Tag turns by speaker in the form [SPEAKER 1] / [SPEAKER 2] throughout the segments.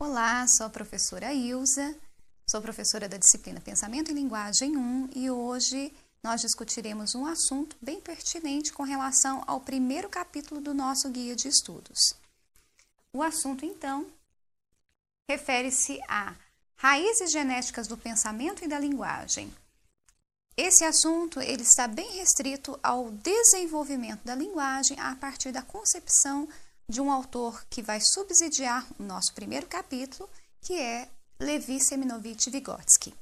[SPEAKER 1] Olá, sou a professora Ilza, sou professora da disciplina Pensamento e Linguagem 1 e hoje nós discutiremos um assunto bem pertinente com relação ao primeiro capítulo do nosso guia de estudos. O assunto, então, refere-se a raízes genéticas do pensamento e da linguagem. Esse assunto ele está bem restrito ao desenvolvimento da linguagem a partir da concepção de um autor que vai subsidiar o nosso primeiro capítulo, que é Levi Seminovich Vygotsky.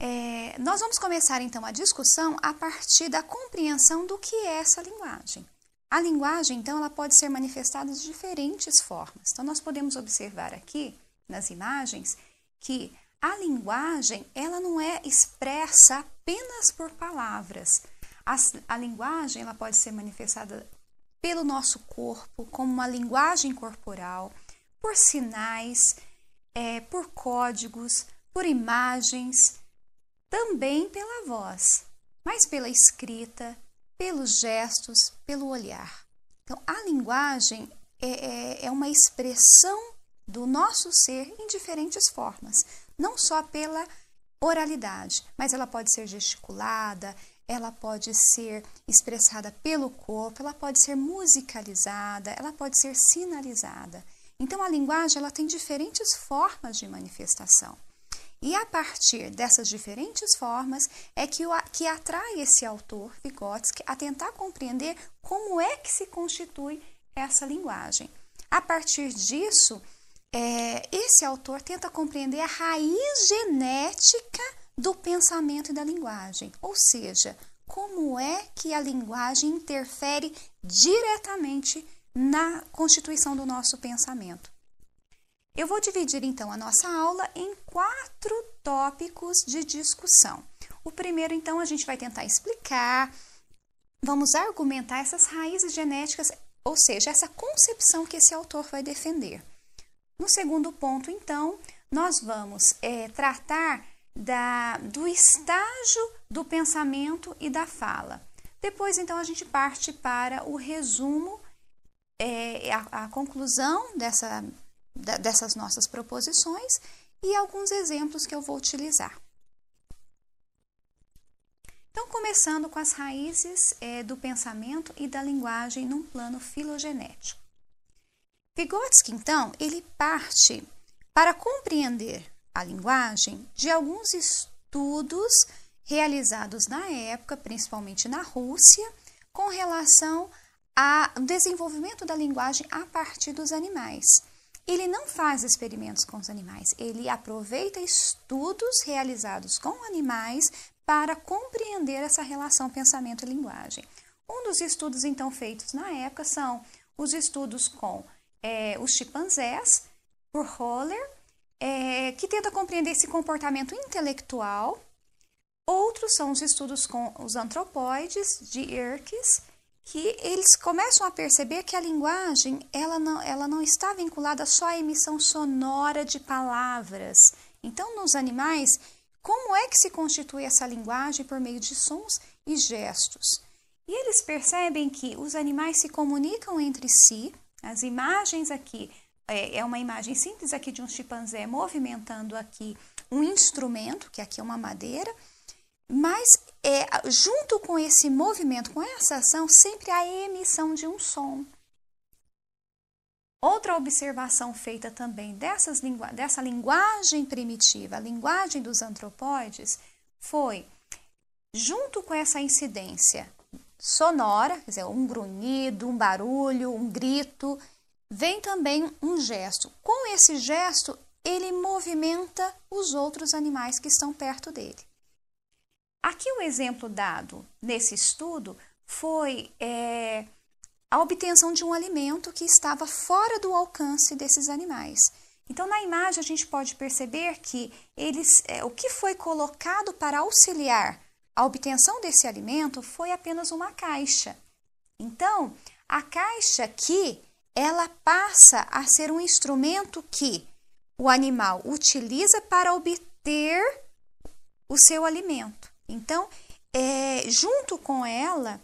[SPEAKER 1] É, nós vamos começar então a discussão a partir da compreensão do que é essa linguagem. A linguagem, então, ela pode ser manifestada de diferentes formas. Então, nós podemos observar aqui nas imagens que a linguagem ela não é expressa apenas por palavras, a, a linguagem ela pode ser manifestada pelo nosso corpo, como uma linguagem corporal, por sinais, é, por códigos, por imagens, também pela voz, mas pela escrita, pelos gestos, pelo olhar. Então, a linguagem é, é, é uma expressão do nosso ser em diferentes formas, não só pela oralidade, mas ela pode ser gesticulada, ela pode ser expressada pelo corpo, ela pode ser musicalizada, ela pode ser sinalizada. Então a linguagem ela tem diferentes formas de manifestação. E a partir dessas diferentes formas é que, o, que atrai esse autor, Vygotsky, a tentar compreender como é que se constitui essa linguagem. A partir disso, é, esse autor tenta compreender a raiz genética do pensamento e da linguagem, ou seja, como é que a linguagem interfere diretamente na constituição do nosso pensamento. Eu vou dividir então a nossa aula em quatro tópicos de discussão. O primeiro, então, a gente vai tentar explicar, vamos argumentar essas raízes genéticas, ou seja, essa concepção que esse autor vai defender. No segundo ponto, então, nós vamos é, tratar da, do estágio do pensamento e da fala. Depois, então, a gente parte para o resumo, é, a, a, conclusão dessa, da, dessas nossas proposições e alguns exemplos que eu vou utilizar. Então, começando com as raízes é, do pensamento e da linguagem num plano filogenético. Vygotsky, então, ele parte para compreender a linguagem de alguns estudos realizados na época, principalmente na Rússia, com relação ao desenvolvimento da linguagem a partir dos animais. Ele não faz experimentos com os animais, ele aproveita estudos realizados com animais para compreender essa relação pensamento e linguagem. Um dos estudos então feitos na época são os estudos com é, os chimpanzés, por Holler, é, que tenta compreender esse comportamento intelectual. Outros são os estudos com os antropóides de Yerkes, que eles começam a perceber que a linguagem ela não, ela não está vinculada só à emissão sonora de palavras. Então, nos animais, como é que se constitui essa linguagem por meio de sons e gestos? E eles percebem que os animais se comunicam entre si, as imagens aqui é, é uma imagem simples aqui de um chimpanzé movimentando aqui um instrumento, que aqui é uma madeira, mas é, junto com esse movimento, com essa ação, sempre a emissão de um som. Outra observação feita também dessas lingu dessa linguagem primitiva, a linguagem dos antropóides, foi, junto com essa incidência sonora, quer dizer, um grunhido, um barulho, um grito, vem também um gesto. Com esse gesto, ele movimenta os outros animais que estão perto dele. Aqui o exemplo dado nesse estudo foi é, a obtenção de um alimento que estava fora do alcance desses animais. Então, na imagem, a gente pode perceber que eles, é, o que foi colocado para auxiliar a obtenção desse alimento foi apenas uma caixa. Então, a caixa que ela passa a ser um instrumento que o animal utiliza para obter o seu alimento. Então, é, junto com ela,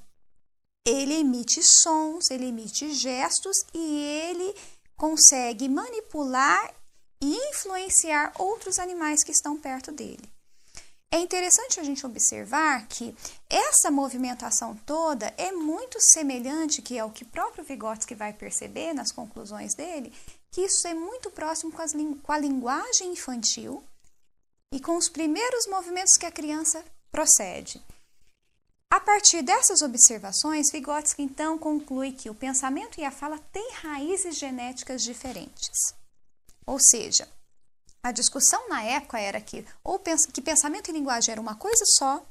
[SPEAKER 1] ele emite sons, ele emite gestos e ele consegue manipular e influenciar outros animais que estão perto dele. É interessante a gente observar que essa movimentação toda é muito semelhante, que é o que próprio Vygotsky vai perceber nas conclusões dele, que isso é muito próximo com, as, com a linguagem infantil e com os primeiros movimentos que a criança procede. A partir dessas observações, Vygotsky então conclui que o pensamento e a fala têm raízes genéticas diferentes. Ou seja, a discussão na época era que, ou que pensamento e linguagem era uma coisa só,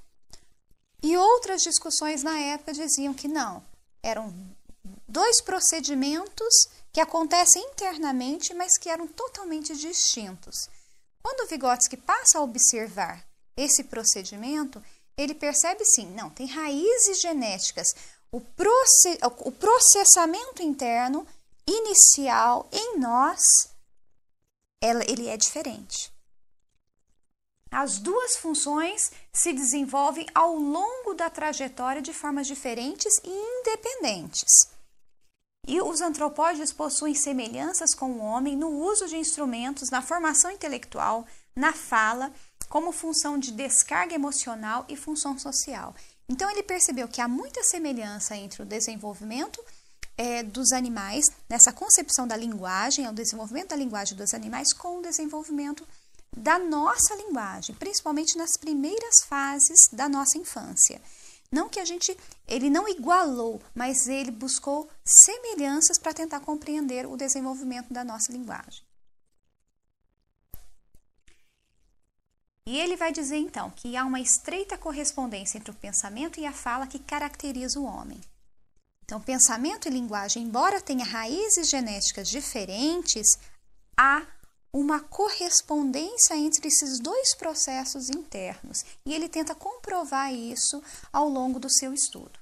[SPEAKER 1] e outras discussões na época diziam que não, eram dois procedimentos que acontecem internamente, mas que eram totalmente distintos. Quando Vygotsky passa a observar esse procedimento, ele percebe sim, não, tem raízes genéticas. O, o processamento interno inicial em nós ela, ele é diferente. As duas funções se desenvolvem ao longo da trajetória de formas diferentes e independentes. E os antropóides possuem semelhanças com o homem no uso de instrumentos, na formação intelectual, na fala, como função de descarga emocional e função social. Então ele percebeu que há muita semelhança entre o desenvolvimento é, dos animais, nessa concepção da linguagem, o desenvolvimento da linguagem dos animais com o desenvolvimento da nossa linguagem, principalmente nas primeiras fases da nossa infância. Não que a gente, ele não igualou, mas ele buscou semelhanças para tentar compreender o desenvolvimento da nossa linguagem. E ele vai dizer então que há uma estreita correspondência entre o pensamento e a fala que caracteriza o homem. Então, pensamento e linguagem, embora tenha raízes genéticas diferentes, há uma correspondência entre esses dois processos internos e ele tenta comprovar isso ao longo do seu estudo.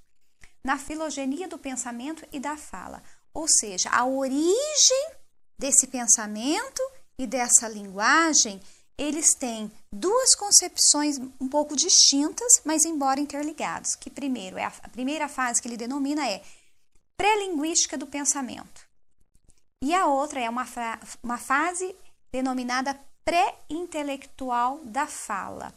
[SPEAKER 1] Na filogenia do pensamento e da fala, ou seja, a origem desse pensamento e dessa linguagem, eles têm duas concepções um pouco distintas, mas embora interligados. Que primeiro é a, a primeira fase que ele denomina é pré-linguística do pensamento. E a outra é uma, uma fase denominada pré-intelectual da fala.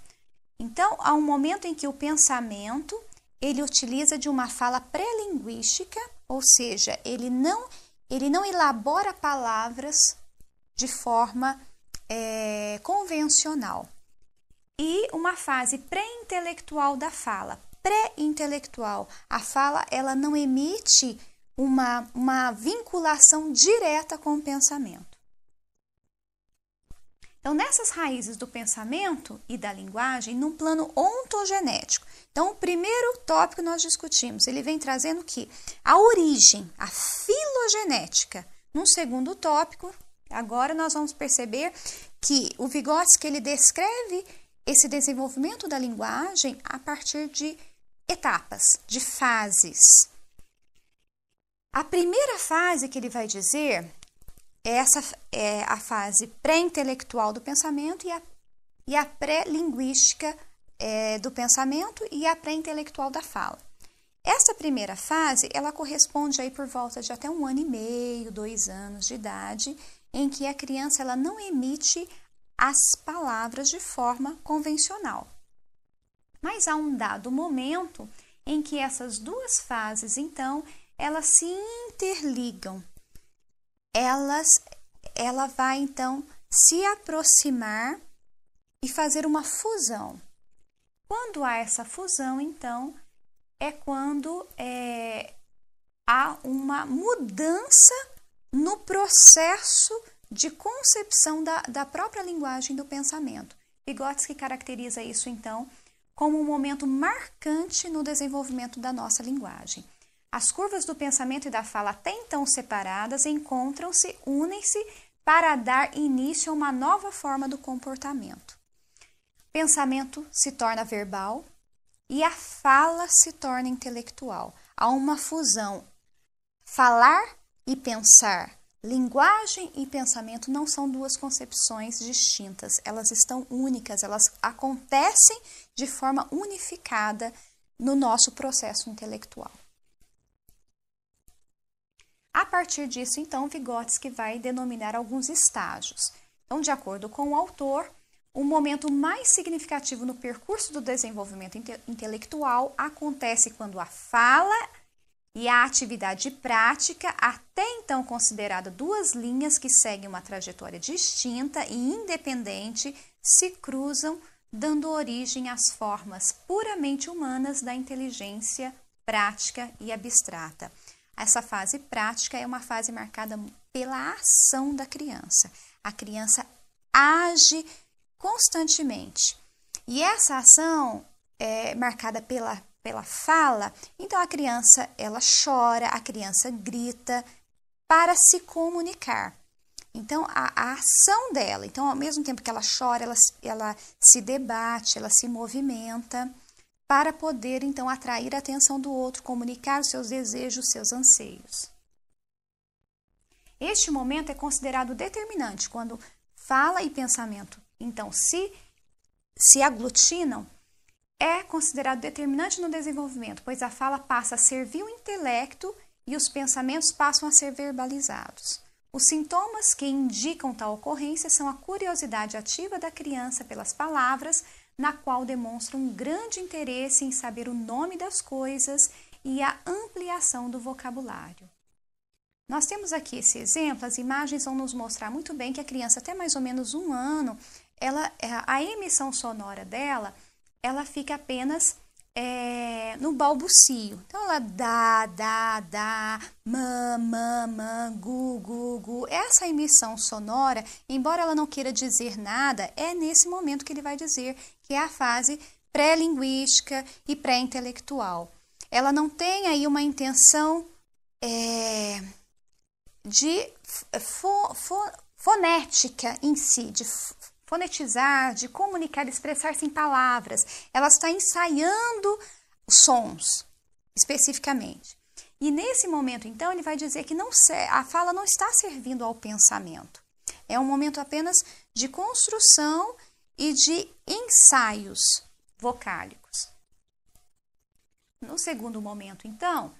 [SPEAKER 1] Então, há um momento em que o pensamento ele utiliza de uma fala pré-linguística, ou seja, ele não, ele não elabora palavras de forma é, convencional. E uma fase pré-intelectual da fala. Pré-intelectual, a fala ela não emite uma, uma vinculação direta com o pensamento. Então, nessas raízes do pensamento e da linguagem, num plano ontogenético. Então, o primeiro tópico que nós discutimos, ele vem trazendo que a origem, a filogenética. Num segundo tópico, agora nós vamos perceber que o Vygotsky ele descreve esse desenvolvimento da linguagem a partir de etapas, de fases. A primeira fase que ele vai dizer, essa é a fase pré-intelectual do pensamento e a, e a pré-linguística é, do pensamento e a pré-intelectual da fala. Essa primeira fase, ela corresponde aí por volta de até um ano e meio, dois anos de idade, em que a criança ela não emite as palavras de forma convencional. Mas há um dado momento em que essas duas fases, então, elas se interligam. Elas, ela vai então se aproximar e fazer uma fusão. Quando há essa fusão, então, é quando é, há uma mudança no processo de concepção da, da própria linguagem do pensamento. Vygotsky caracteriza isso, então, como um momento marcante no desenvolvimento da nossa linguagem. As curvas do pensamento e da fala, até então separadas, encontram-se, unem-se para dar início a uma nova forma do comportamento. Pensamento se torna verbal e a fala se torna intelectual. Há uma fusão. Falar e pensar, linguagem e pensamento não são duas concepções distintas, elas estão únicas, elas acontecem de forma unificada no nosso processo intelectual. A partir disso, então, Vygotsky vai denominar alguns estágios. Então, de acordo com o autor, o momento mais significativo no percurso do desenvolvimento inte intelectual acontece quando a fala e a atividade prática, até então considerada duas linhas que seguem uma trajetória distinta e independente, se cruzam, dando origem às formas puramente humanas da inteligência prática e abstrata. Essa fase prática é uma fase marcada pela ação da criança. A criança age constantemente. E essa ação é marcada pela, pela fala, então a criança ela chora, a criança grita para se comunicar. Então, a, a, ação dela, então, ao mesmo tempo que ela chora, ela, ela se debate, ela se movimenta para poder, então, atrair a atenção do outro, comunicar os seus desejos, seus anseios. Este momento é considerado determinante quando fala e pensamento então, se se aglutinam, é considerado determinante no desenvolvimento, pois a fala passa a servir o intelecto e os pensamentos passam a ser verbalizados. Os sintomas que indicam tal ocorrência são a curiosidade ativa da criança pelas palavras, na qual demonstra um grande interesse em saber o nome das coisas e a ampliação do vocabulário. Nós temos aqui esse exemplo, as imagens vão nos mostrar muito bem que a criança, até mais ou menos um ano, ela, é, a emissão sonora dela, ela fica apenas é, no balbucio. Então, ela dá, dá, dá, mã, mã, mã, gu, gu, gu. Essa emissão sonora, embora ela não queira dizer nada, é nesse momento que ele vai dizer que é a fase pré-linguística e pré-intelectual. Ela não tem aí uma intenção é, de fo, fo, fonética em si, de fonetizar, de comunicar, expressar-se em palavras. Ela está ensaiando sons, especificamente. E nesse momento, então, ele vai dizer que não a fala não está servindo ao pensamento. É um momento apenas de construção e de ensaios vocálicos. No segundo momento, então,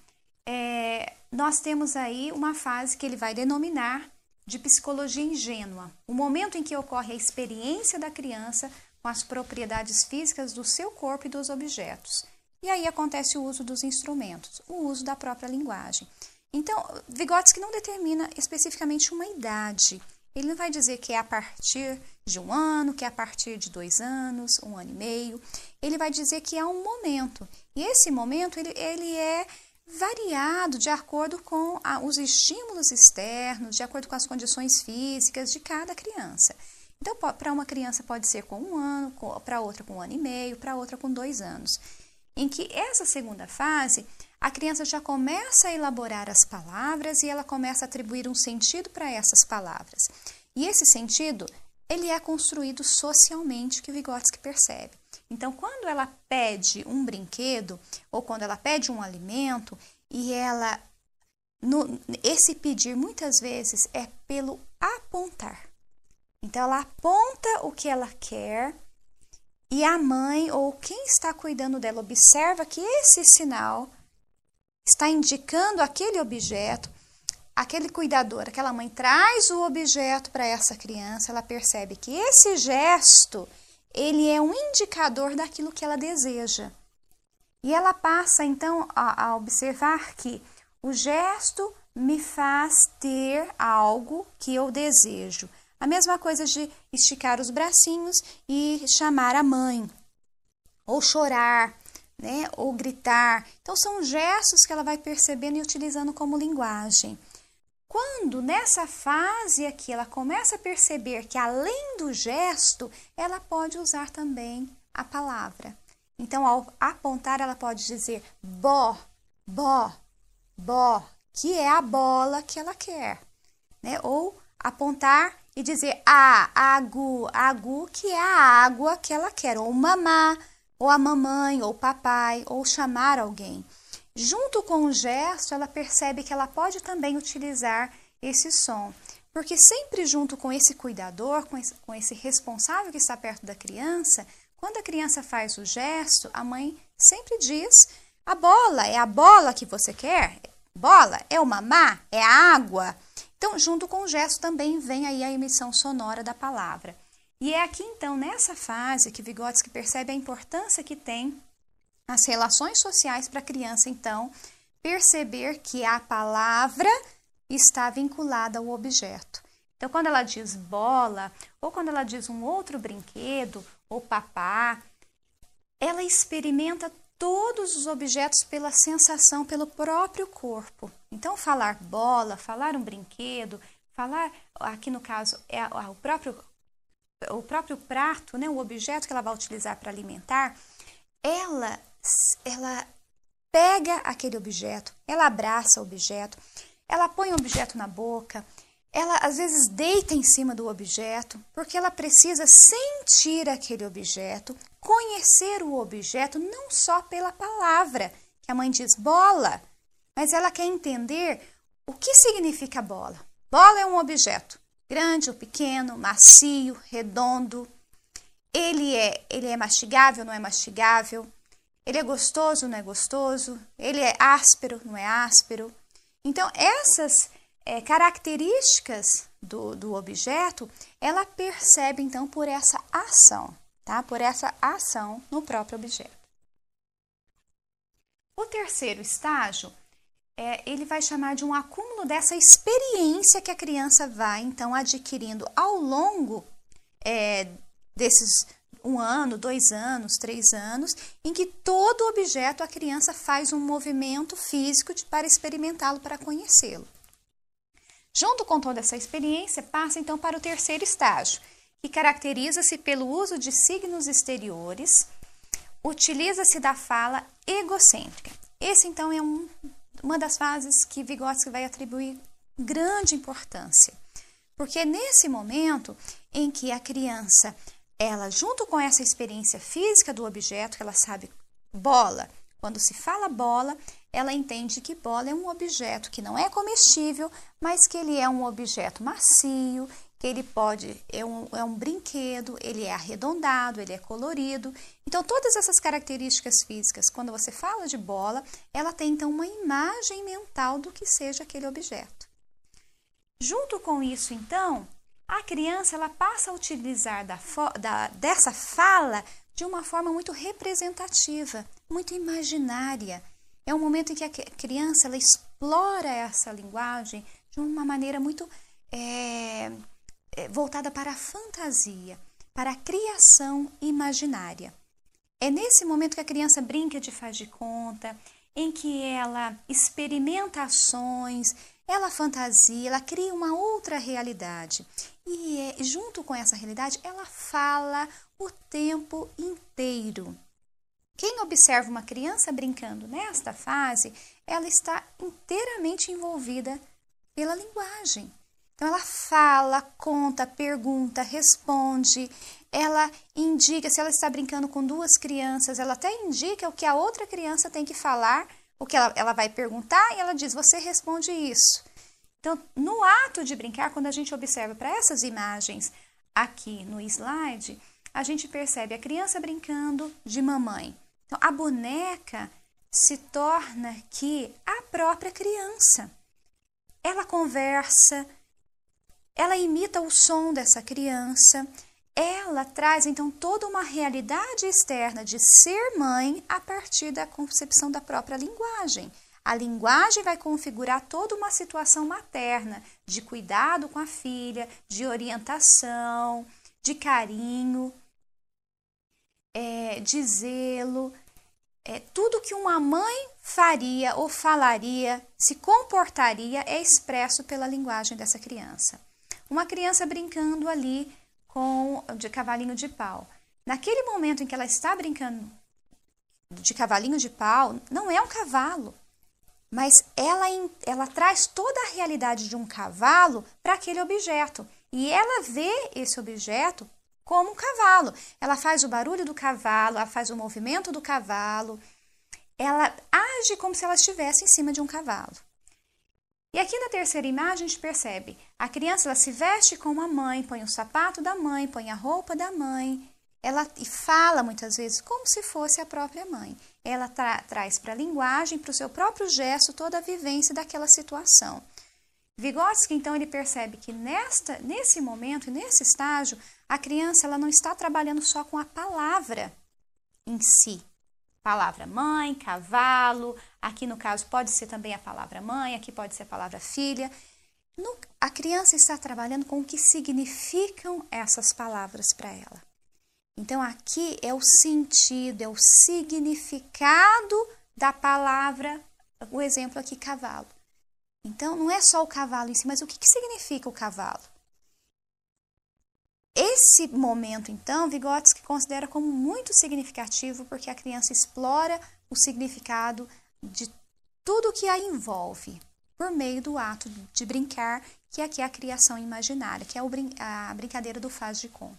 [SPEAKER 1] é, nós temos aí uma fase que ele vai denominar de psicologia ingênua, o momento em que ocorre a experiência da criança com as propriedades físicas do seu corpo e dos objetos. E aí acontece o uso dos instrumentos, o uso da própria linguagem. Então, Vygotsky não determina especificamente uma idade. Ele não vai dizer que é a partir de um ano, que é a partir de dois anos, um ano e meio. Ele vai dizer que é um momento. E esse momento, ele, ele é variado de acordo com a, os estímulos externos, de acordo com as condições físicas de cada criança. Então, para uma criança pode ser com um ano, para outra com um ano e meio, para outra com dois anos. Em que essa segunda fase, a criança já começa a elaborar as palavras e ela começa a atribuir um sentido para essas palavras. E esse sentido, ele é construído socialmente, que Vygotsky percebe. Então, quando ela pede um brinquedo ou quando ela pede um alimento e ela no, esse pedir muitas vezes é pelo apontar. Então ela aponta o que ela quer e a mãe ou quem está cuidando dela observa que esse sinal está indicando aquele objeto. Aquele cuidador, aquela mãe traz o objeto para essa criança, ela percebe que esse gesto ele é um indicador daquilo que ela deseja. E ela passa então a, a observar que o gesto me faz ter algo que eu desejo. A mesma coisa de esticar os bracinhos e chamar a mãe, ou chorar, né, ou gritar. Então são gestos que ela vai percebendo e utilizando como linguagem. Quando nessa fase aqui ela começa a perceber que além do gesto, ela pode usar também a palavra. Então, ao apontar, ela pode dizer bó, bó, bó, que é a bola que ela quer, né? Ou apontar e dizer a, agu, agu, que é a água que ela quer, ou mamá, ou a mamãe, ou papai, ou chamar alguém. Junto com o gesto, ela percebe que ela pode também utilizar esse som. Porque sempre junto com esse cuidador, com esse, com esse responsável que está perto da criança, quando a criança faz o gesto, a mãe sempre diz: a bola, é a bola que você quer? bola? É o mamá? É a água? Então, junto com o gesto também vem aí a emissão sonora da palavra. E é aqui então, nessa fase, que Vygotsky percebe a importância que tem as relações sociais para a criança, então, perceber que a palavra está vinculada ao objeto. Então, quando ela diz bola, ou quando ela diz um outro brinquedo, ou papá, ela experimenta todos os objetos pela sensação, pelo próprio corpo. Então, falar bola, falar um brinquedo, falar, aqui no caso, é o próprio, o próprio prato, né, o objeto que ela vai utilizar para alimentar, ela, ela pega aquele objeto, ela abraça o objeto, ela põe o objeto na boca, ela às vezes deita em cima do objeto, porque ela precisa sentir aquele objeto, conhecer o objeto não só pela palavra, que a mãe diz bola, mas ela quer entender o que significa bola. Bola é um objeto, grande ou pequeno, macio, redondo. Ele é, ele é mastigável, não é mastigável? Ele é gostoso, não é gostoso? Ele é áspero, não é áspero? Então, essas é, características do, do objeto, ela percebe, então, por essa ação, tá? Por essa ação no próprio objeto. O terceiro estágio, é, ele vai chamar de um acúmulo dessa experiência que a criança vai, então, adquirindo ao longo é, desses um ano, dois anos, três anos, em que todo objeto a criança faz um movimento físico de, para experimentá-lo, para conhecê-lo. Junto com toda essa experiência, passa então para o terceiro estágio, que caracteriza-se pelo uso de signos exteriores, utiliza-se da fala egocêntrica. Esse então é um, uma das fases que Vygotsky vai atribuir grande importância, porque é nesse momento em que a criança ela, junto com essa experiência física do objeto, que ela sabe bola, quando se fala bola, ela entende que bola é um objeto que não é comestível, mas que ele é um objeto macio, que ele pode, é um, é um brinquedo, ele é arredondado, ele é colorido. Então, todas essas características físicas, quando você fala de bola, ela tem então uma imagem mental do que seja aquele objeto. Junto com isso, então, a criança ela passa a utilizar da, da, dessa fala de uma forma muito representativa, muito imaginária. É um momento em que a criança ela explora essa linguagem de uma maneira muito é, voltada para a fantasia, para a criação imaginária. É nesse momento que a criança brinca de faz de conta, em que ela experimenta ações, ela fantasia, ela cria uma outra realidade. E é, junto com essa realidade, ela fala o tempo inteiro. Quem observa uma criança brincando nesta fase, ela está inteiramente envolvida pela linguagem. Então, ela fala, conta, pergunta, responde, ela indica, se ela está brincando com duas crianças, ela até indica o que a outra criança tem que falar o que ela, ela vai perguntar e ela diz: você responde isso. Então, no ato de brincar, quando a gente observa para essas imagens aqui no slide, a gente percebe a criança brincando de mamãe. Então, a boneca se torna aqui a própria criança. Ela conversa, ela imita o som dessa criança, ela traz então toda uma realidade externa de ser mãe a partir da concepção da própria linguagem. A linguagem vai configurar toda uma situação materna de cuidado com a filha, de orientação, de carinho, é, de zelo. É, tudo que uma mãe faria ou falaria, se comportaria, é expresso pela linguagem dessa criança. Uma criança brincando ali com de cavalinho de pau. Naquele momento em que ela está brincando de cavalinho de pau, não é um cavalo, mas ela, ela traz toda a realidade de um cavalo para aquele objeto. E ela vê esse objeto como um cavalo. Ela faz o barulho do cavalo, ela faz o movimento do cavalo, ela age como se ela estivesse em cima de um cavalo. E aqui na terceira imagem a gente percebe a criança ela se veste como a mãe, põe o sapato da mãe, põe a roupa da mãe, ela e fala muitas vezes como se fosse a própria mãe. ela tra traz para a linguagem, para o seu próprio gesto, toda a vivência daquela situação. Vygotsky, então, ele percebe que nesta, nesse momento nesse estágio, a criança ela não está trabalhando só com a palavra em si. Palavra mãe, cavalo, aqui no caso pode ser também a palavra mãe, aqui pode ser a palavra filha. No, a criança está trabalhando com o que significam essas palavras para ela. Então, aqui é o sentido, é o significado da palavra, o exemplo aqui, cavalo. Então, não é só o cavalo em si, mas o que, que significa o cavalo? Esse momento, então, Vygotsky considera como muito significativo porque a criança explora o significado de tudo que a envolve por meio do ato de brincar, que aqui é a criação imaginária, que é a brincadeira do faz de conta.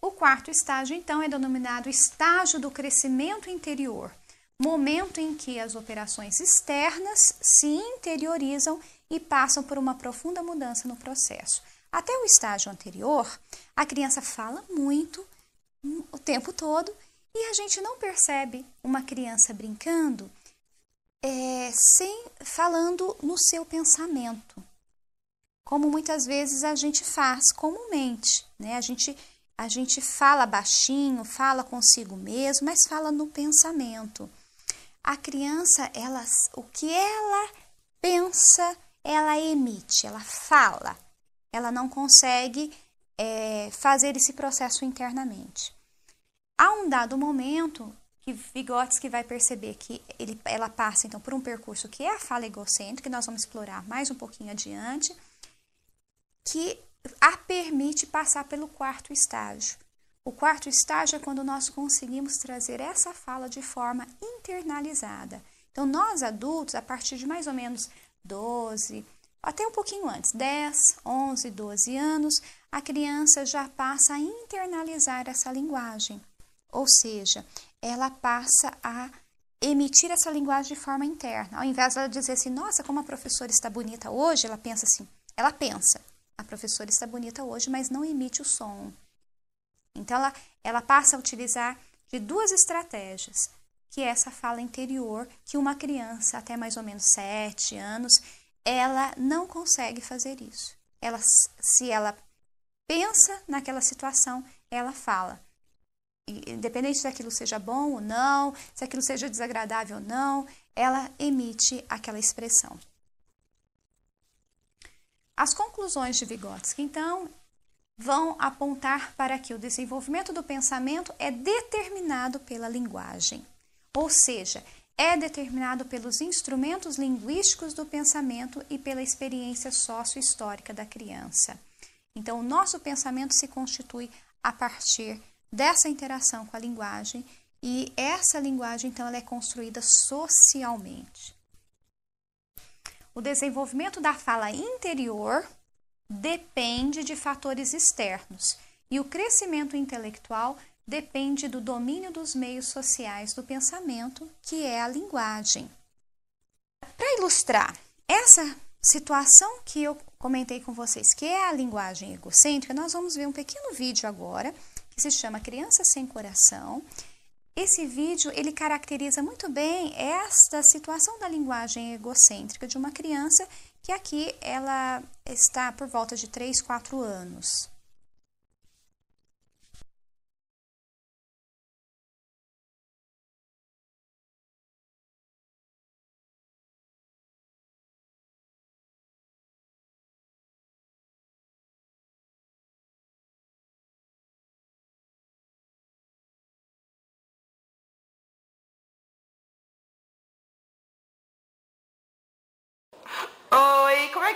[SPEAKER 1] O quarto estágio, então, é denominado estágio do crescimento interior, momento em que as operações externas se interiorizam e passam por uma profunda mudança no processo. Até o estágio anterior, a criança fala muito o tempo todo e a gente não percebe uma criança brincando é, sem falando no seu pensamento, como muitas vezes a gente faz comumente, né? A gente a gente fala baixinho, fala consigo mesmo, mas fala no pensamento. A criança, ela, o que ela pensa, ela emite, ela fala. Ela não consegue é, fazer esse processo internamente. Há um dado momento que Vygotsky vai perceber que ele, ela passa então por um percurso que é a fala egocêntrica, que nós vamos explorar mais um pouquinho adiante, que a permite passar pelo quarto estágio. O quarto estágio é quando nós conseguimos trazer essa fala de forma internalizada. Então, nós adultos, a partir de mais ou menos 12, até um pouquinho antes, 10, 11, 12 anos, a criança já passa a internalizar essa linguagem. Ou seja, ela passa a emitir essa linguagem de forma interna. Ao invés de ela dizer assim, nossa, como a professora está bonita hoje, ela pensa assim, ela pensa, a professora está bonita hoje, mas não emite o som. Então, ela, ela passa a utilizar de duas estratégias, que é essa fala interior, que uma criança até mais ou menos sete anos, ela não consegue fazer isso. Ela, se ela pensa naquela situação, ela fala. Independente se aquilo seja bom ou não, se aquilo seja desagradável ou não, ela emite aquela expressão. As conclusões de Vygotsky, então, vão apontar para que o desenvolvimento do pensamento é determinado pela linguagem, ou seja, é determinado pelos instrumentos linguísticos do pensamento e pela experiência sócio-histórica da criança. Então, o nosso pensamento se constitui a partir dessa interação com a linguagem e essa linguagem, então, ela é construída socialmente. O desenvolvimento da fala interior depende de fatores externos e o crescimento intelectual depende do domínio dos meios sociais do pensamento, que é a linguagem. Para ilustrar essa situação que eu comentei com vocês, que é a linguagem egocêntrica, nós vamos ver um pequeno vídeo agora que se chama Criança sem Coração esse vídeo ele caracteriza muito bem esta situação da linguagem egocêntrica de uma criança que aqui ela está por volta de 3, 4 anos.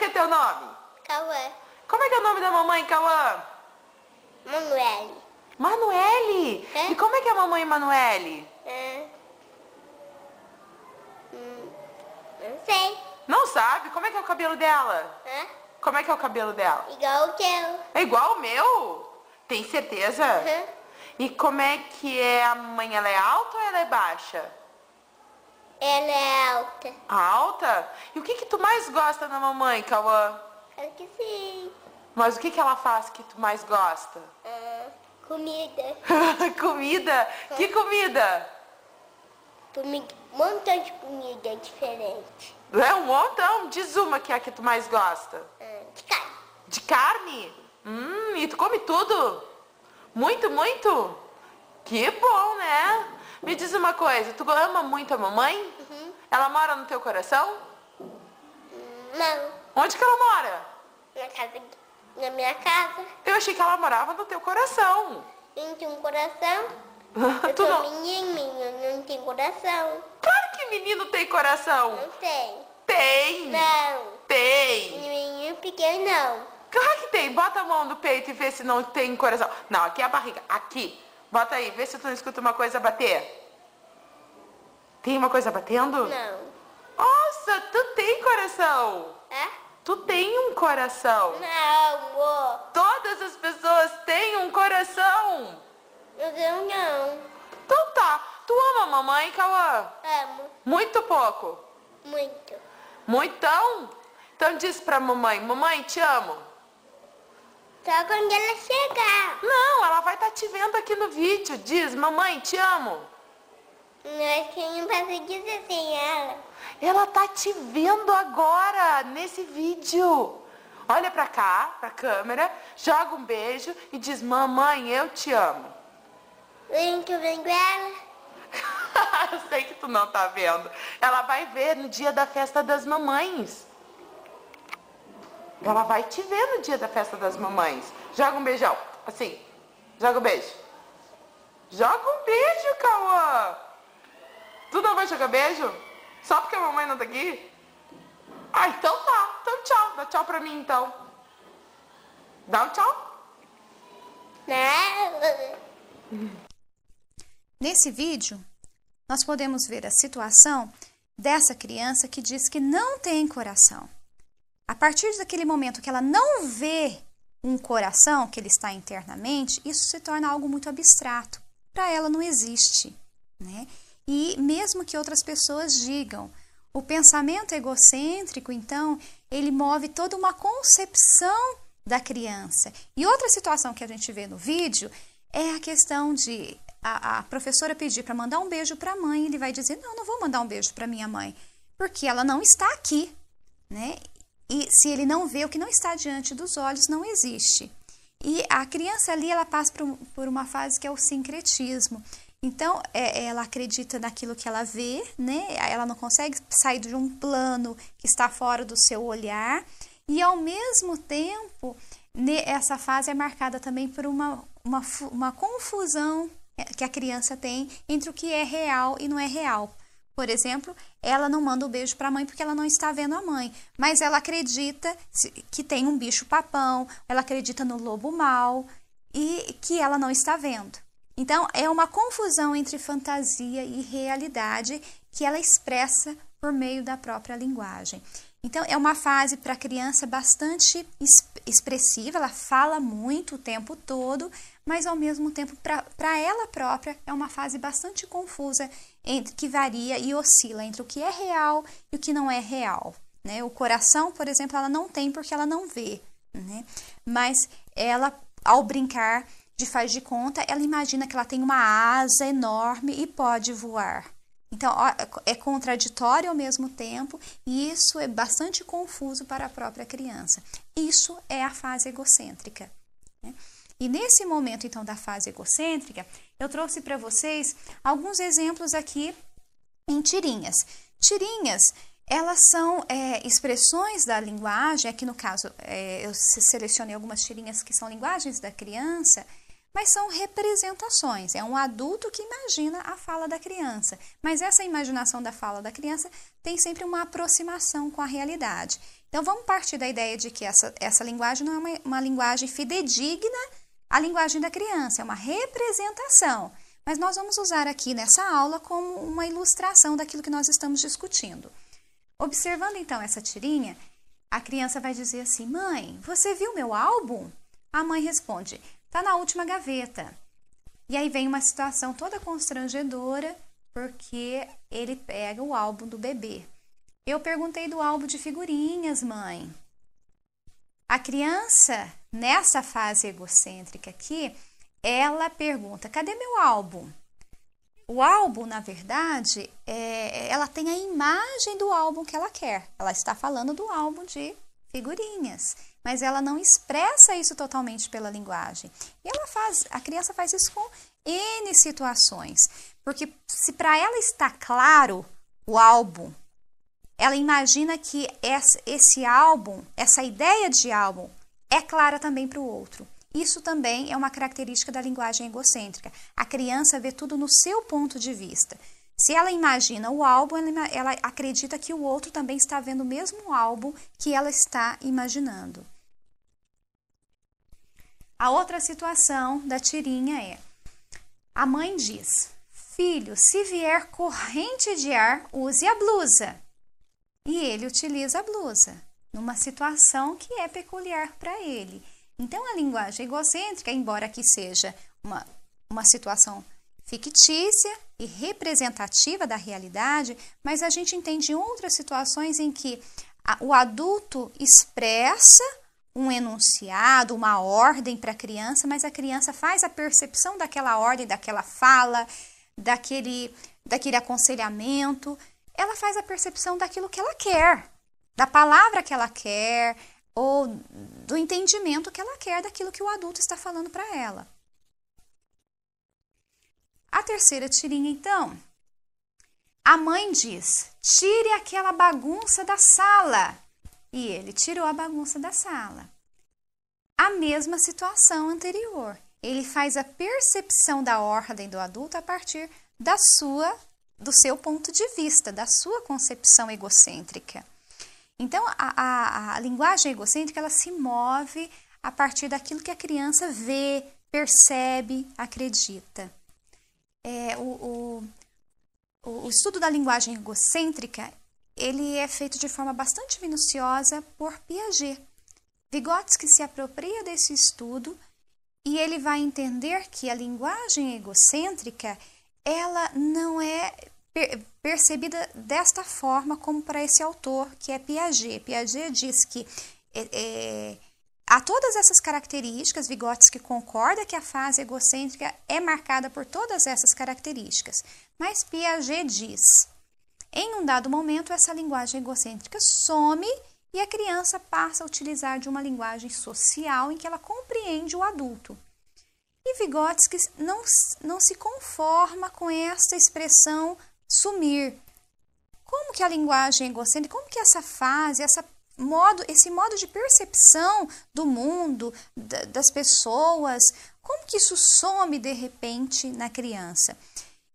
[SPEAKER 2] Que é teu nome?
[SPEAKER 3] Cauã.
[SPEAKER 2] Como é que é o nome da mamãe, Cauã?
[SPEAKER 3] Manuele.
[SPEAKER 2] Manuele?
[SPEAKER 3] É?
[SPEAKER 2] E como é que é a mamãe Manuele?
[SPEAKER 3] É. Hum, não sei.
[SPEAKER 2] Não sabe? Como é que é o cabelo dela?
[SPEAKER 3] Hã?
[SPEAKER 2] Como é que é o cabelo dela?
[SPEAKER 3] Igual o teu.
[SPEAKER 2] É igual o meu? Tem certeza?
[SPEAKER 3] Hã?
[SPEAKER 2] E como é que é a mamãe? Ela é alta ou ela é baixa?
[SPEAKER 3] Ela é alta.
[SPEAKER 2] Alta? E o que que tu mais gosta da mamãe, Cauã?
[SPEAKER 3] Claro que sim.
[SPEAKER 2] Mas o que que ela faz que tu mais gosta?
[SPEAKER 3] Hã? Comida.
[SPEAKER 2] comida? Que comida?
[SPEAKER 3] Comida. Um montão de comida diferente.
[SPEAKER 2] É um montão. Diz uma que é a que tu mais gosta.
[SPEAKER 3] Ah, de carne.
[SPEAKER 2] De carne? Hum, e tu come tudo? Muito, muito? Que bom, né? Me diz uma coisa, tu ama muito a mamãe?
[SPEAKER 3] Uhum.
[SPEAKER 2] Ela mora no teu coração?
[SPEAKER 3] Não.
[SPEAKER 2] Onde que ela mora?
[SPEAKER 3] Na casa. Na minha casa.
[SPEAKER 2] Eu achei que ela morava no teu coração.
[SPEAKER 3] Tem um coração. Eu
[SPEAKER 2] tu não...
[SPEAKER 3] menino, menino não tem coração.
[SPEAKER 2] Claro que menino tem coração.
[SPEAKER 3] Não tem.
[SPEAKER 2] Tem.
[SPEAKER 3] Não.
[SPEAKER 2] Tem.
[SPEAKER 3] Menino pequeno não.
[SPEAKER 2] Claro que tem. Bota a mão no peito e vê se não tem coração. Não, aqui é a barriga. Aqui. Bota aí. Vê se tu não escuta uma coisa bater. Tem uma coisa batendo?
[SPEAKER 3] Não.
[SPEAKER 2] Nossa, tu tem coração.
[SPEAKER 3] É?
[SPEAKER 2] Tu tem um coração.
[SPEAKER 3] Não, amor.
[SPEAKER 2] Todas as pessoas têm um coração.
[SPEAKER 3] Eu não.
[SPEAKER 2] Então tá. Tu ama a mamãe, Cauã?
[SPEAKER 3] Amo.
[SPEAKER 2] Muito pouco.
[SPEAKER 3] Muito.
[SPEAKER 2] Muitão? Então diz pra mamãe, mamãe, te amo.
[SPEAKER 3] Só quando ela chegar.
[SPEAKER 2] Não, ela vai estar te vendo aqui no vídeo. Diz, mamãe, te amo.
[SPEAKER 3] Nós que não posso dizer sem ela.
[SPEAKER 2] Ela tá te vendo agora, nesse vídeo. Olha pra cá, pra câmera, joga um beijo e diz, mamãe, eu te amo.
[SPEAKER 3] Vem que eu venho com ela.
[SPEAKER 2] eu sei que tu não tá vendo. Ela vai ver no dia da festa das mamães. Ela vai te ver no dia da festa das mamães. Joga um beijão, assim. Joga um beijo. Joga um beijo, Cauã. Tu não vai jogar beijo? Só porque a mamãe não tá aqui? Ah, então tá. Então tchau. Dá tchau pra mim, então. Dá um tchau.
[SPEAKER 3] Não.
[SPEAKER 1] Nesse vídeo, nós podemos ver a situação dessa criança que diz que não tem coração. A partir daquele momento que ela não vê um coração que ele está internamente, isso se torna algo muito abstrato. Para ela não existe, né? E mesmo que outras pessoas digam, o pensamento egocêntrico, então, ele move toda uma concepção da criança. E outra situação que a gente vê no vídeo é a questão de a, a professora pedir para mandar um beijo para a mãe, ele vai dizer: Não, não vou mandar um beijo para minha mãe, porque ela não está aqui. Né? E se ele não vê o que não está diante dos olhos, não existe. E a criança ali, ela passa por, por uma fase que é o sincretismo. Então, é, ela acredita naquilo que ela vê, né? Ela não consegue sair de um plano que está fora do seu olhar. E, ao mesmo tempo, essa fase é marcada também por uma, uma, uma confusão que a criança tem entre o que é real e não é real. Por exemplo, ela não manda o um beijo para a mãe porque ela não está vendo a mãe, mas ela acredita que tem um bicho papão, ela acredita no lobo mau e que ela não está vendo. Então, é uma confusão entre fantasia e realidade que ela expressa por meio da própria linguagem. Então, é uma fase para a criança bastante expressiva, ela fala muito o tempo todo, mas ao mesmo tempo, para ela própria, é uma fase bastante confusa, entre, que varia e oscila entre o que é real e o que não é real. Né? O coração, por exemplo, ela não tem porque ela não vê, né? mas ela, ao brincar de faz de conta, ela imagina que ela tem uma asa enorme e pode voar. Então, é contraditório ao mesmo tempo e isso é bastante confuso para a própria criança. Isso é a fase egocêntrica. Né? E nesse momento, então, da fase egocêntrica, eu trouxe para vocês alguns exemplos aqui em tirinhas. Tirinhas, elas são é, expressões da linguagem, aqui no caso, é, eu selecionei algumas tirinhas que são linguagens da criança, mas são representações. É um adulto que imagina a fala da criança, mas essa imaginação da fala da criança tem sempre uma aproximação com a realidade. Então vamos partir da ideia de que essa, essa linguagem não é uma, uma linguagem fidedigna à linguagem da criança, é uma representação. Mas nós vamos usar aqui nessa aula como uma ilustração daquilo que nós estamos discutindo. Observando então essa tirinha, a criança vai dizer assim: Mãe, você viu meu álbum? A mãe responde: Está na última gaveta. E aí vem uma situação toda constrangedora, porque ele pega o álbum do bebê. Eu perguntei do álbum de figurinhas, mãe. A criança, nessa fase egocêntrica aqui, ela pergunta: cadê meu álbum? O álbum, na verdade, é, ela tem a imagem do álbum que ela quer. Ela está falando do álbum de figurinhas, mas ela não expressa isso totalmente pela linguagem. E ela faz, a criança faz isso com N situações, porque se para ela está claro o álbum, ela imagina que esse álbum, essa ideia de álbum, é clara também para o outro. Isso também é uma característica da linguagem egocêntrica. A criança vê tudo no seu ponto de vista. Se ela imagina o álbum, ela, acredita que o outro também está vendo o mesmo álbum que ela está imaginando. A outra situação da tirinha é: a mãe diz, filho, se vier corrente de ar, use a blusa. E ele utiliza a blusa, numa situação que é peculiar para ele. Então, a linguagem egocêntrica, embora que seja uma, uma situação fictícia e representativa da realidade, mas a gente entende outras situações em que a, o adulto expressa um enunciado, uma ordem para a criança, mas a criança faz a percepção daquela ordem, daquela fala, daquele, daquele aconselhamento, ela faz a percepção daquilo que ela quer, da palavra que ela quer, ou do entendimento que ela quer daquilo que o adulto está falando para ela. A terceira tirinha, então. A mãe diz: tire aquela bagunça da sala. E ele tirou a bagunça da sala. A mesma situação anterior. Ele faz a percepção da ordem do adulto a partir da sua do seu ponto de vista, da sua concepção egocêntrica. Então, a, a, a linguagem egocêntrica ela se move a partir daquilo que a criança vê, percebe, acredita. É, o, o, o estudo da linguagem egocêntrica ele é feito de forma bastante minuciosa por Piaget. Vygotsky se apropria desse estudo e ele vai entender que a linguagem egocêntrica ela não é percebida desta forma como para esse autor, que é Piaget. Piaget diz que é, é, há todas essas características, Vygotsky concorda que a fase egocêntrica é marcada por todas essas características, mas Piaget diz, em um dado momento, essa linguagem egocêntrica some e a criança passa a utilizar de uma linguagem social em que ela compreende o adulto. E Vygotsky não, não se conforma com esta expressão sumir. Como que a linguagem egocêntrica, como que essa fase, essa modo, esse modo de percepção do mundo, das pessoas, como que isso some de repente na criança?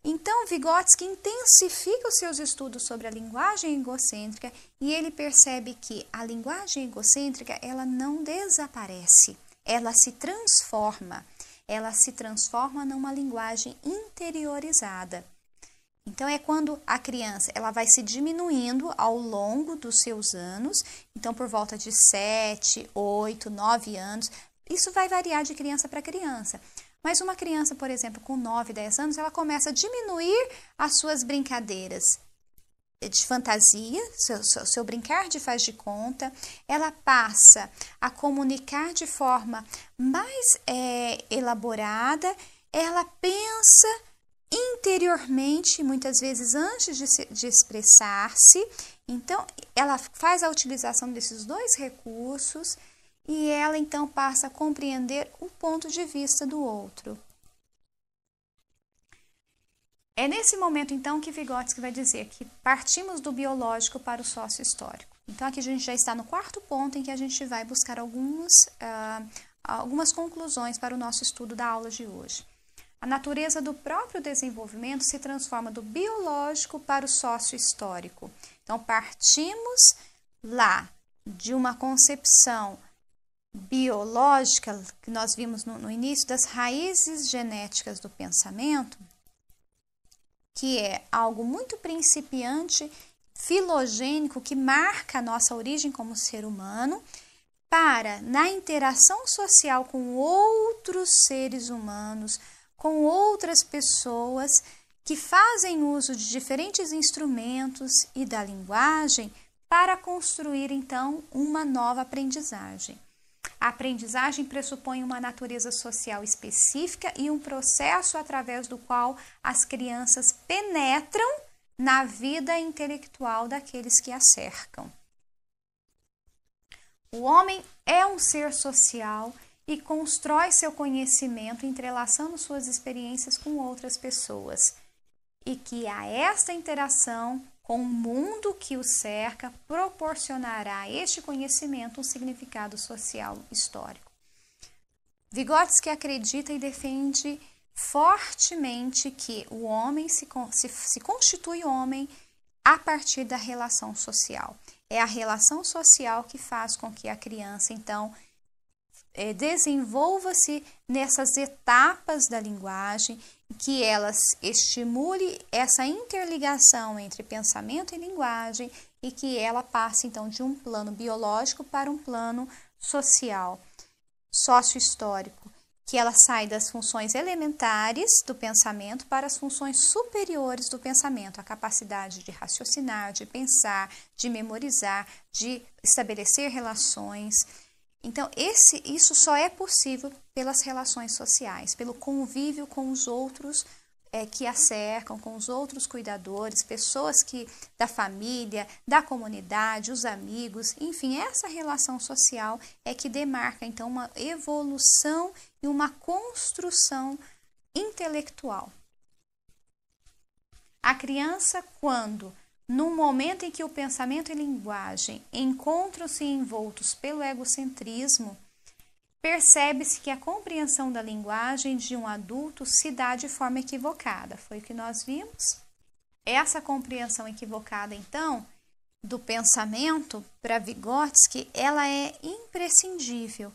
[SPEAKER 1] Então, Vygotsky intensifica os seus estudos sobre a linguagem egocêntrica e ele percebe que a linguagem egocêntrica ela não desaparece, ela se transforma. Ela se transforma numa linguagem interiorizada. Então é quando a criança ela vai se diminuindo ao longo dos seus anos, então por volta de 7, 8, 9 anos, isso vai variar de criança para criança. Mas uma criança, por exemplo, com 9, 10 anos, ela começa a diminuir as suas brincadeiras de fantasia, seu, seu, seu, brincar de faz de conta, ela passa a comunicar de forma mais é, elaborada, ela pensa interiormente, muitas vezes antes de, de expressar-se. Então, ela faz a utilização desses dois recursos e ela então passa a compreender o ponto de vista do outro. É nesse momento, então, que Vygotsky vai dizer que partimos do biológico para o sócio-histórico. Então, aqui a gente já está no quarto ponto em que a gente vai buscar algumas, uh, algumas conclusões para o nosso estudo da aula de hoje. A natureza do próprio desenvolvimento se transforma do biológico para o sócio-histórico. Então, partimos lá de uma concepção biológica, que nós vimos no, no início, das raízes genéticas do pensamento, que é algo muito principiante, filogênico, que marca a nossa origem como ser humano, para, na interação social com outros seres humanos, com outras pessoas que fazem uso de diferentes instrumentos e da linguagem para construir então uma nova aprendizagem. A aprendizagem pressupõe uma natureza social específica e um processo através do qual as crianças penetram na vida intelectual daqueles que a cercam. O homem é um ser social e constrói seu conhecimento entrelaçando suas experiências com outras pessoas. E que a esta interação com o mundo que o cerca proporcionará a este conhecimento um significado social histórico. Vygotsky acredita e defende fortemente que o homem se, se, se constitui homem a partir da relação social. É a relação social que faz com que a criança, então, é, desenvolva-se nessas etapas da linguagem, que elas estimule essa interligação entre pensamento e linguagem e que ela passe então de um plano biológico para um plano social, sócio-histórico, que ela sai das funções elementares do pensamento para as funções superiores do pensamento, a capacidade de raciocinar, de pensar, de memorizar, de estabelecer relações então, esse, isso só é possível pelas relações sociais, pelo convívio com os outros é, que a cercam, com os outros cuidadores, pessoas que da família, da comunidade, os amigos, enfim, essa relação social é que demarca então uma evolução e uma construção intelectual. A criança, quando no momento em que o pensamento e linguagem encontram-se envoltos pelo egocentrismo, percebe-se que a compreensão da linguagem de um adulto se dá de forma equivocada. Foi o que nós vimos. Essa compreensão equivocada, então, do pensamento para Vygotsky, ela é imprescindível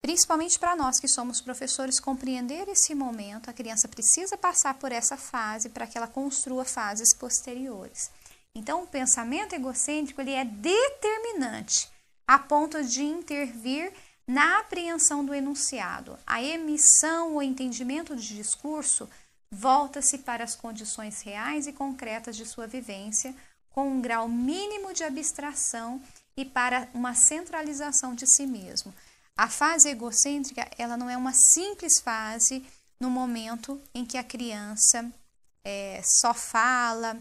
[SPEAKER 1] Principalmente para nós que somos professores, compreender esse momento, a criança precisa passar por essa fase para que ela construa fases posteriores. Então, o pensamento egocêntrico ele é determinante a ponto de intervir na apreensão do enunciado. A emissão ou entendimento de discurso volta-se para as condições reais e concretas de sua vivência, com um grau mínimo de abstração e para uma centralização de si mesmo. A fase egocêntrica, ela não é uma simples fase no momento em que a criança é, só fala,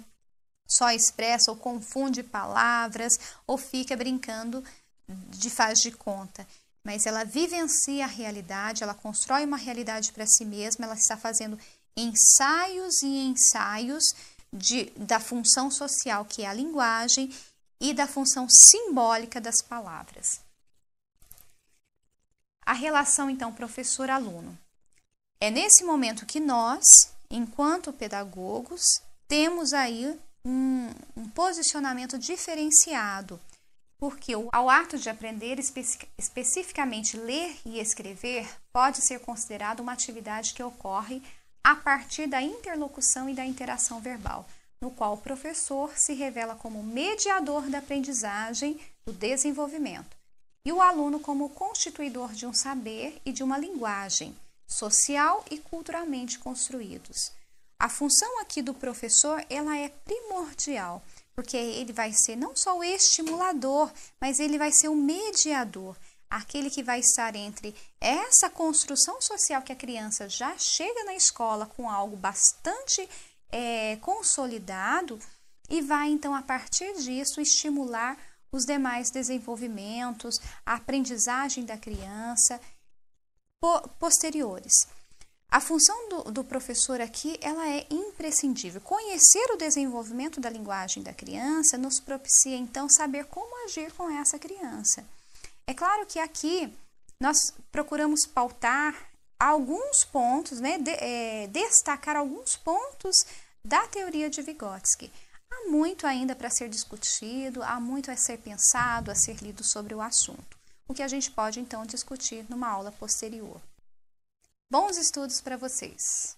[SPEAKER 1] só expressa ou confunde palavras ou fica brincando de faz de conta. Mas ela vivencia a realidade, ela constrói uma realidade para si mesma, ela está fazendo ensaios e ensaios de, da função social que é a linguagem e da função simbólica das palavras. A relação, então, professor-aluno. É nesse momento que nós, enquanto pedagogos, temos aí um, um posicionamento diferenciado, porque ao ato de aprender especi especificamente ler e escrever pode ser considerado uma atividade que ocorre a partir da interlocução e da interação verbal, no qual o professor se revela como mediador da aprendizagem, do desenvolvimento e o aluno como constituidor de um saber e de uma linguagem social e culturalmente construídos. A função aqui do professor, ela é primordial, porque ele vai ser não só o estimulador, mas ele vai ser o mediador, aquele que vai estar entre essa construção social que a criança já chega na escola com algo bastante é, consolidado e vai então a partir disso estimular os demais desenvolvimentos, a aprendizagem da criança posteriores. A função do, do, professor aqui ela é imprescindível. Conhecer o desenvolvimento da linguagem da criança nos propicia então saber como agir com essa criança. É claro que aqui nós procuramos pautar alguns pontos, né, de, é, destacar alguns pontos da teoria de Vygotsky. Há muito ainda para ser discutido, há muito a ser pensado, a ser lido sobre o assunto, o que a gente pode então discutir numa aula posterior. Bons estudos para vocês!